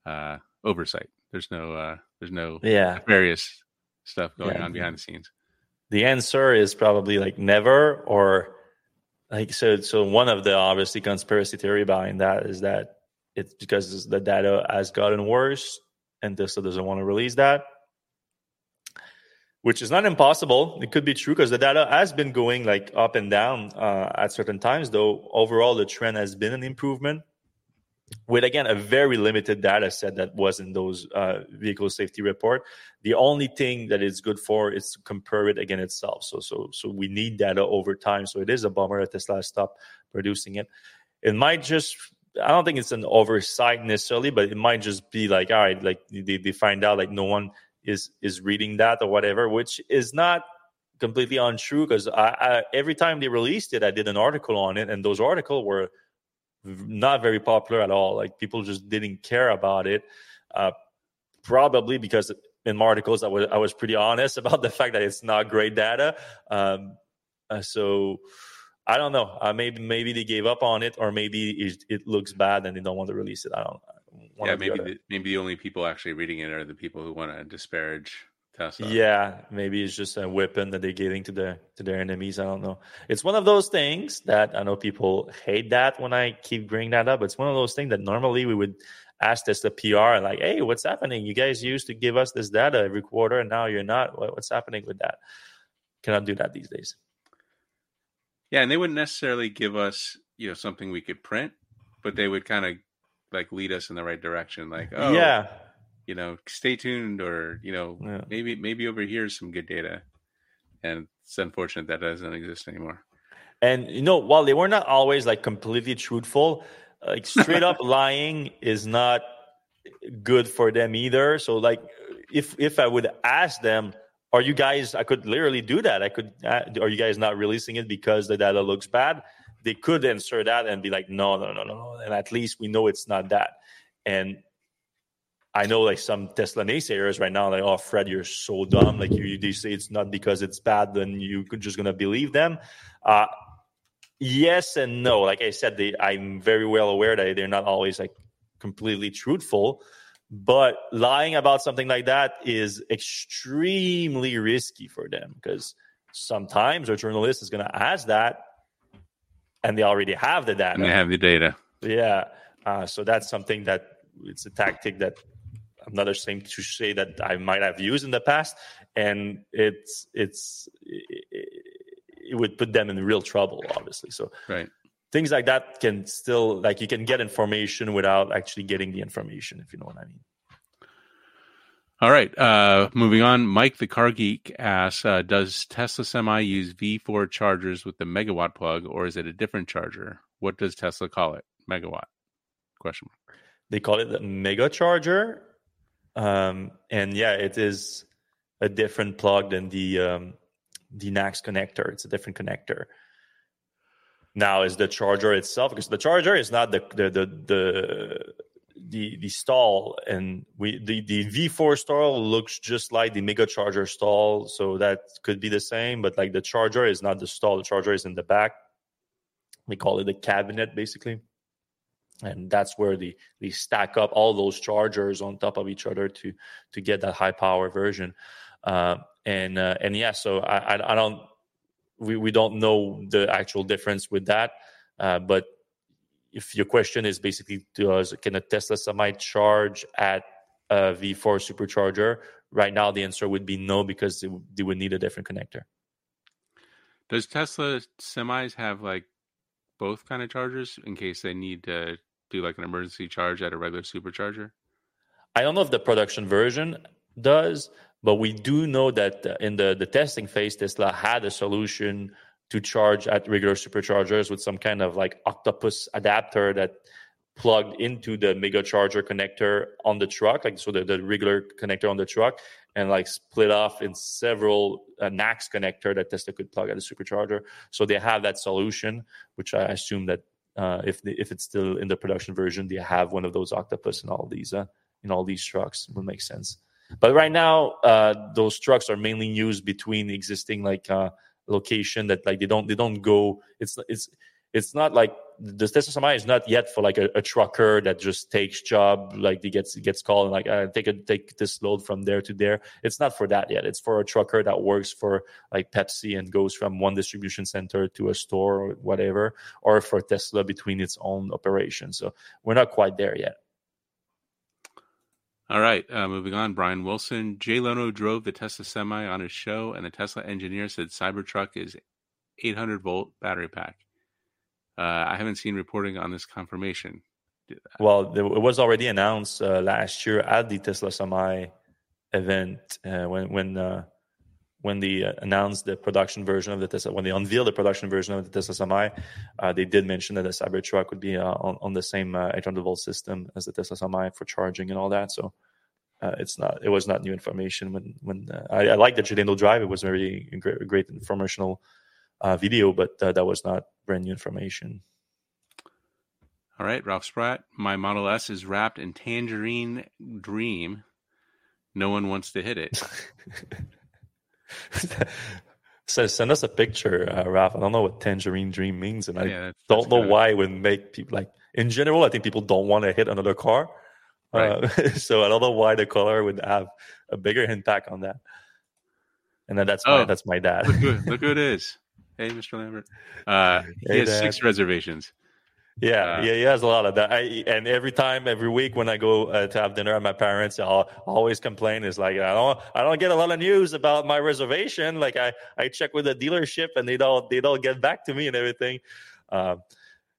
uh, oversight. There's no, uh, there's no yeah various stuff going yeah. on behind the scenes. The answer is probably like never, or like so. So one of the obviously conspiracy theory behind that is that it's because the data has gotten worse and Tesla doesn't want to release that, which is not impossible. It could be true because the data has been going like up and down uh, at certain times, though overall the trend has been an improvement with again a very limited data set that was in those uh, vehicle safety report the only thing that it's good for is to compare it again itself. So so so we need data over time. So it is a bummer that tesla stopped producing it. It might just I don't think it's an oversight necessarily, but it might just be like, all right, like they, they find out like no one is is reading that or whatever, which is not completely untrue because I, I, every time they released it, I did an article on it, and those articles were not very popular at all. Like people just didn't care about it, uh, probably because in my articles I was I was pretty honest about the fact that it's not great data. Um, uh, so I don't know. Uh, maybe maybe they gave up on it, or maybe it, it, looks bad and they don't want to release it. I don't. yeah, maybe the, maybe the only people actually reading it are the people who want to disparage Tesla. Yeah, maybe it's just a weapon that they're giving to their to their enemies. I don't know. It's one of those things that I know people hate that when I keep bringing that up. It's one of those things that normally we would ask this the PR like, "Hey, what's happening? You guys used to give us this data every quarter, and now you're not. What's happening with that?" Cannot do that these days. Yeah, and they wouldn't necessarily give us you know something we could print, but they would kind of like lead us in the right direction. Like, oh, yeah, you know, stay tuned, or you know, yeah. maybe maybe over here is some good data. And it's unfortunate that doesn't exist anymore. And you know, while they were not always like completely truthful, like straight up lying is not good for them either. So like, if if I would ask them, are you guys? I could literally do that. I could. Uh, are you guys not releasing it because the data looks bad? They could answer that and be like, no, no, no, no, no. And at least we know it's not that. And I know like some Tesla naysayers right now, like, oh, Fred, you're so dumb. Like you, you say it's not because it's bad, then you're just gonna believe them. Uh, yes and no. Like I said, they, I'm very well aware that they're not always like completely truthful, but lying about something like that is extremely risky for them because sometimes a journalist is going to ask that and they already have the data. And they have the data. Yeah. Uh, so that's something that it's a tactic that Ashamed to say that I might have used in the past, and it's it's it, it would put them in real trouble, obviously. So right. things like that can still like you can get information without actually getting the information, if you know what I mean. All right, uh, moving on. Mike the Car Geek asks, uh, "Does Tesla Semi use V4 chargers with the megawatt plug, or is it a different charger? What does Tesla call it? Megawatt?" Question mark. They call it the mega charger, um, and yeah, it is a different plug than the um, the NACS connector. It's a different connector. Now, is the charger itself because the charger is not the the the, the the the stall and we the the V4 stall looks just like the Mega Charger stall, so that could be the same. But like the charger is not the stall; the charger is in the back. We call it the cabinet, basically, and that's where the we stack up all those chargers on top of each other to to get that high power version. Uh, and uh, and yeah, so I, I I don't we we don't know the actual difference with that, uh, but if your question is basically does can a Tesla semi charge at a V4 supercharger? Right now, the answer would be no because they, they would need a different connector. Does Tesla semis have like both kind of chargers in case they need to do like an emergency charge at a regular supercharger? I don't know if the production version does, but we do know that in the, the testing phase, Tesla had a solution to charge at regular superchargers with some kind of like octopus adapter that plugged into the mega charger connector on the truck like so the, the regular connector on the truck and like split off in several uh, NACS connector that Tesla could plug at a supercharger. So they have that solution, which I assume that uh, if the, if it's still in the production version, they have one of those octopus in all these uh, in all these trucks. It would make sense. But right now, uh, those trucks are mainly used between existing like uh, location that like they don't they don't go it's it's it's not like the Tesla Semi is not yet for like a, a, trucker that just takes job like he gets gets called and like uh, take a take this load from there to there. It's not for that yet. It's for a trucker that works for like Pepsi and goes from one distribution center to a store or whatever, or for Tesla between its own operations. So we're not quite there yet. All right, uh, moving on. Brian Wilson. Jay Leno drove the Tesla Semi on his show, and the Tesla engineer said Cybertruck is 800 volt battery pack. Uh, I haven't seen reporting on this confirmation. Well, it was already announced uh, last year at the Tesla Semi event uh, when when uh, when they uh, announced the production version of the Tesla, when they unveiled the production version of the Tesla Semi, uh, they did mention that the Cybertruck would be uh, on, on the same uh, 800 volt system as the Tesla Semi for charging and all that. So uh, it's not, it was not new information. When when uh, I, I like the Jay Leno drive, it was very great, great informational video, but that was not brand new information. All right, Ralph Spratt. My Model S is wrapped in tangerine dream. No one wants to hit it. so send us a picture, uh, Ralph. I don't know what tangerine dream means, and I yeah, that's, don't that's know why it would make people like in general. I think people don't want to hit another car, Right. Uh, so I don't know why the color would have a bigger impact on that. And then that's my, oh, that's my dad. look, who, look who it is. Hey, Mr. Lambert. Uh, he hey, has Dad. six reservations. Yeah, uh, yeah, he has a lot of that. I, and every time, every week when I go uh, to have dinner at my parents, I'll always complain. Is like I don't, I don't get a lot of news about my reservation. Like I, I check with the dealership and they don't, they don't get back to me and everything. Uh,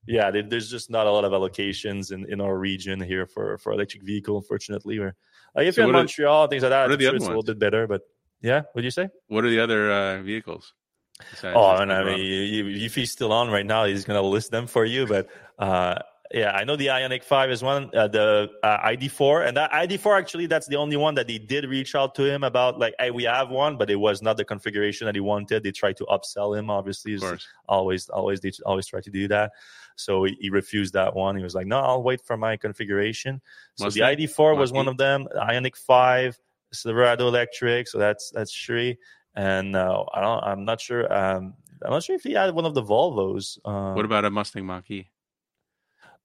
yeah, they, there's just not a lot of allocations in, in our region here for for electric vehicle. Unfortunately, where like if so you're in Montreal, are, things like that, sure it's a little bit better. But yeah, what do you say? What are the other uh, oh, and I mean, if he's still on right now, he's going to list them for you. But uh, yeah, I know the Ioniq 5 is one, uh, the uh, ID4. And that ID4, actually, that's the only one that they did reach out to him about, like, hey, we have one, but it was not the configuration that he wanted. They tried to upsell him, obviously. Always, always, they always try to do that. So he, he, refused that one. He was like, no, I'll wait for my configuration. So the ID4 was one of them, Ioniq 5, Silverado Electric. So that's, that's Sri and uh, I don't. I'm not sure. Um, I'm not sure if he had one of the Volvos. Um, what about a Mustang Mach-E?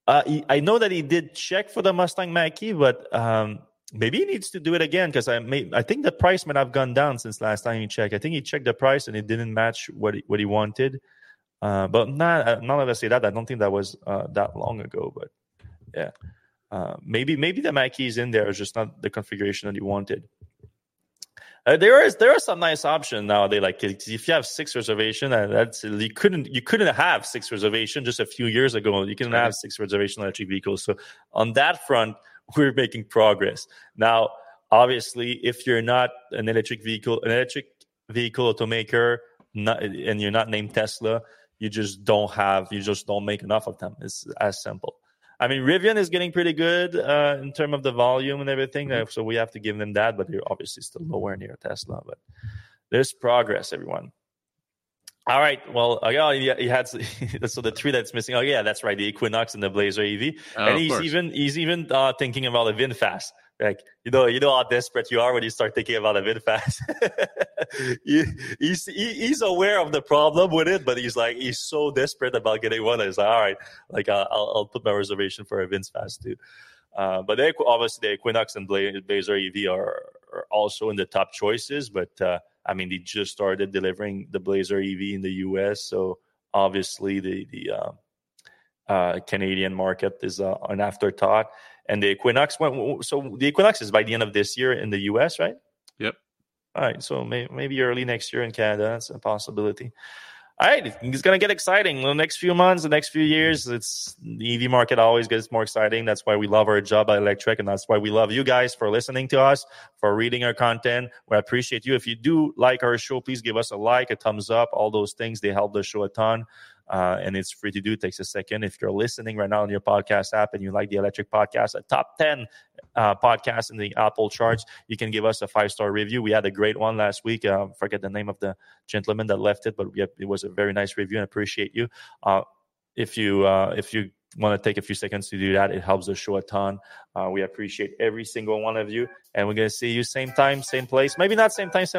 Uh, he, I know that he did check for the Mustang Mach-E, but um, maybe he needs to do it again because I may, I think the price might have gone down since last time he checked. I think he checked the price and it didn't match what he, what he wanted. Uh, but not uh, now that I say that, I don't think that was uh, that long ago. But yeah, uh, maybe maybe the Mach-E is in there, it's just not the configuration that he wanted. Uh, there is there are some nice options nowadays. Like if you have six reservation, uh, that's you couldn't you couldn't have six reservation just a few years ago. You can have six reservation electric vehicles. So on that front, we're making progress. Now, obviously, if you're not an electric vehicle, an electric vehicle automaker, not, and you're not named Tesla, you just don't have you just don't make enough of them. It's as simple. I mean, Rivian is getting pretty good uh, in terms of the volume and everything. Mm-hmm. So we have to give them that, but they're obviously still nowhere near Tesla. But there's progress, everyone. All right. Well, uh, yeah, he had so the three that's missing. Oh, yeah, that's right. The Equinox and the Blazer EV, oh, and he's even he's even uh, thinking about a VinFast. Like you know, you know how desperate you are when you start thinking about a VinFast. he, he's he, he's aware of the problem with it, but he's like he's so desperate about getting one. He's like, all right, like I'll, I'll put my reservation for a VinFast too. Uh, but they, obviously, the Equinox and Blazer EV are, are also in the top choices. But uh, I mean, they just started delivering the Blazer EV in the US, so obviously the the uh, uh, Canadian market is uh, an afterthought. And the Equinox went, so the Equinox is by the end of this year in the US, right? Yep. All right, so may, maybe early next year in Canada. That's a possibility. All right, it's going to get exciting. The next few months, the next few years, it's the EV market always gets more exciting. That's why we love our job at Electrek, and that's why we love you guys for listening to us, for reading our content. We appreciate you. If you do like our show, please give us a like, a thumbs up. All those things they help the show a ton uh, and it's free to do. It takes a second. If you're listening right now on your podcast app and you like the Electrek Podcast, a top 10 uh, podcast in the Apple charts, you can give us a five star review. We had a great one last week. Uh, forget the name of the gentleman that left it, but it was a very nice review and appreciate you. Uh, if you uh, if you want to take a few seconds to do that, it helps the show a ton. Uh, we appreciate every single one of you, and we're gonna see you same time, same place. Maybe not same time, same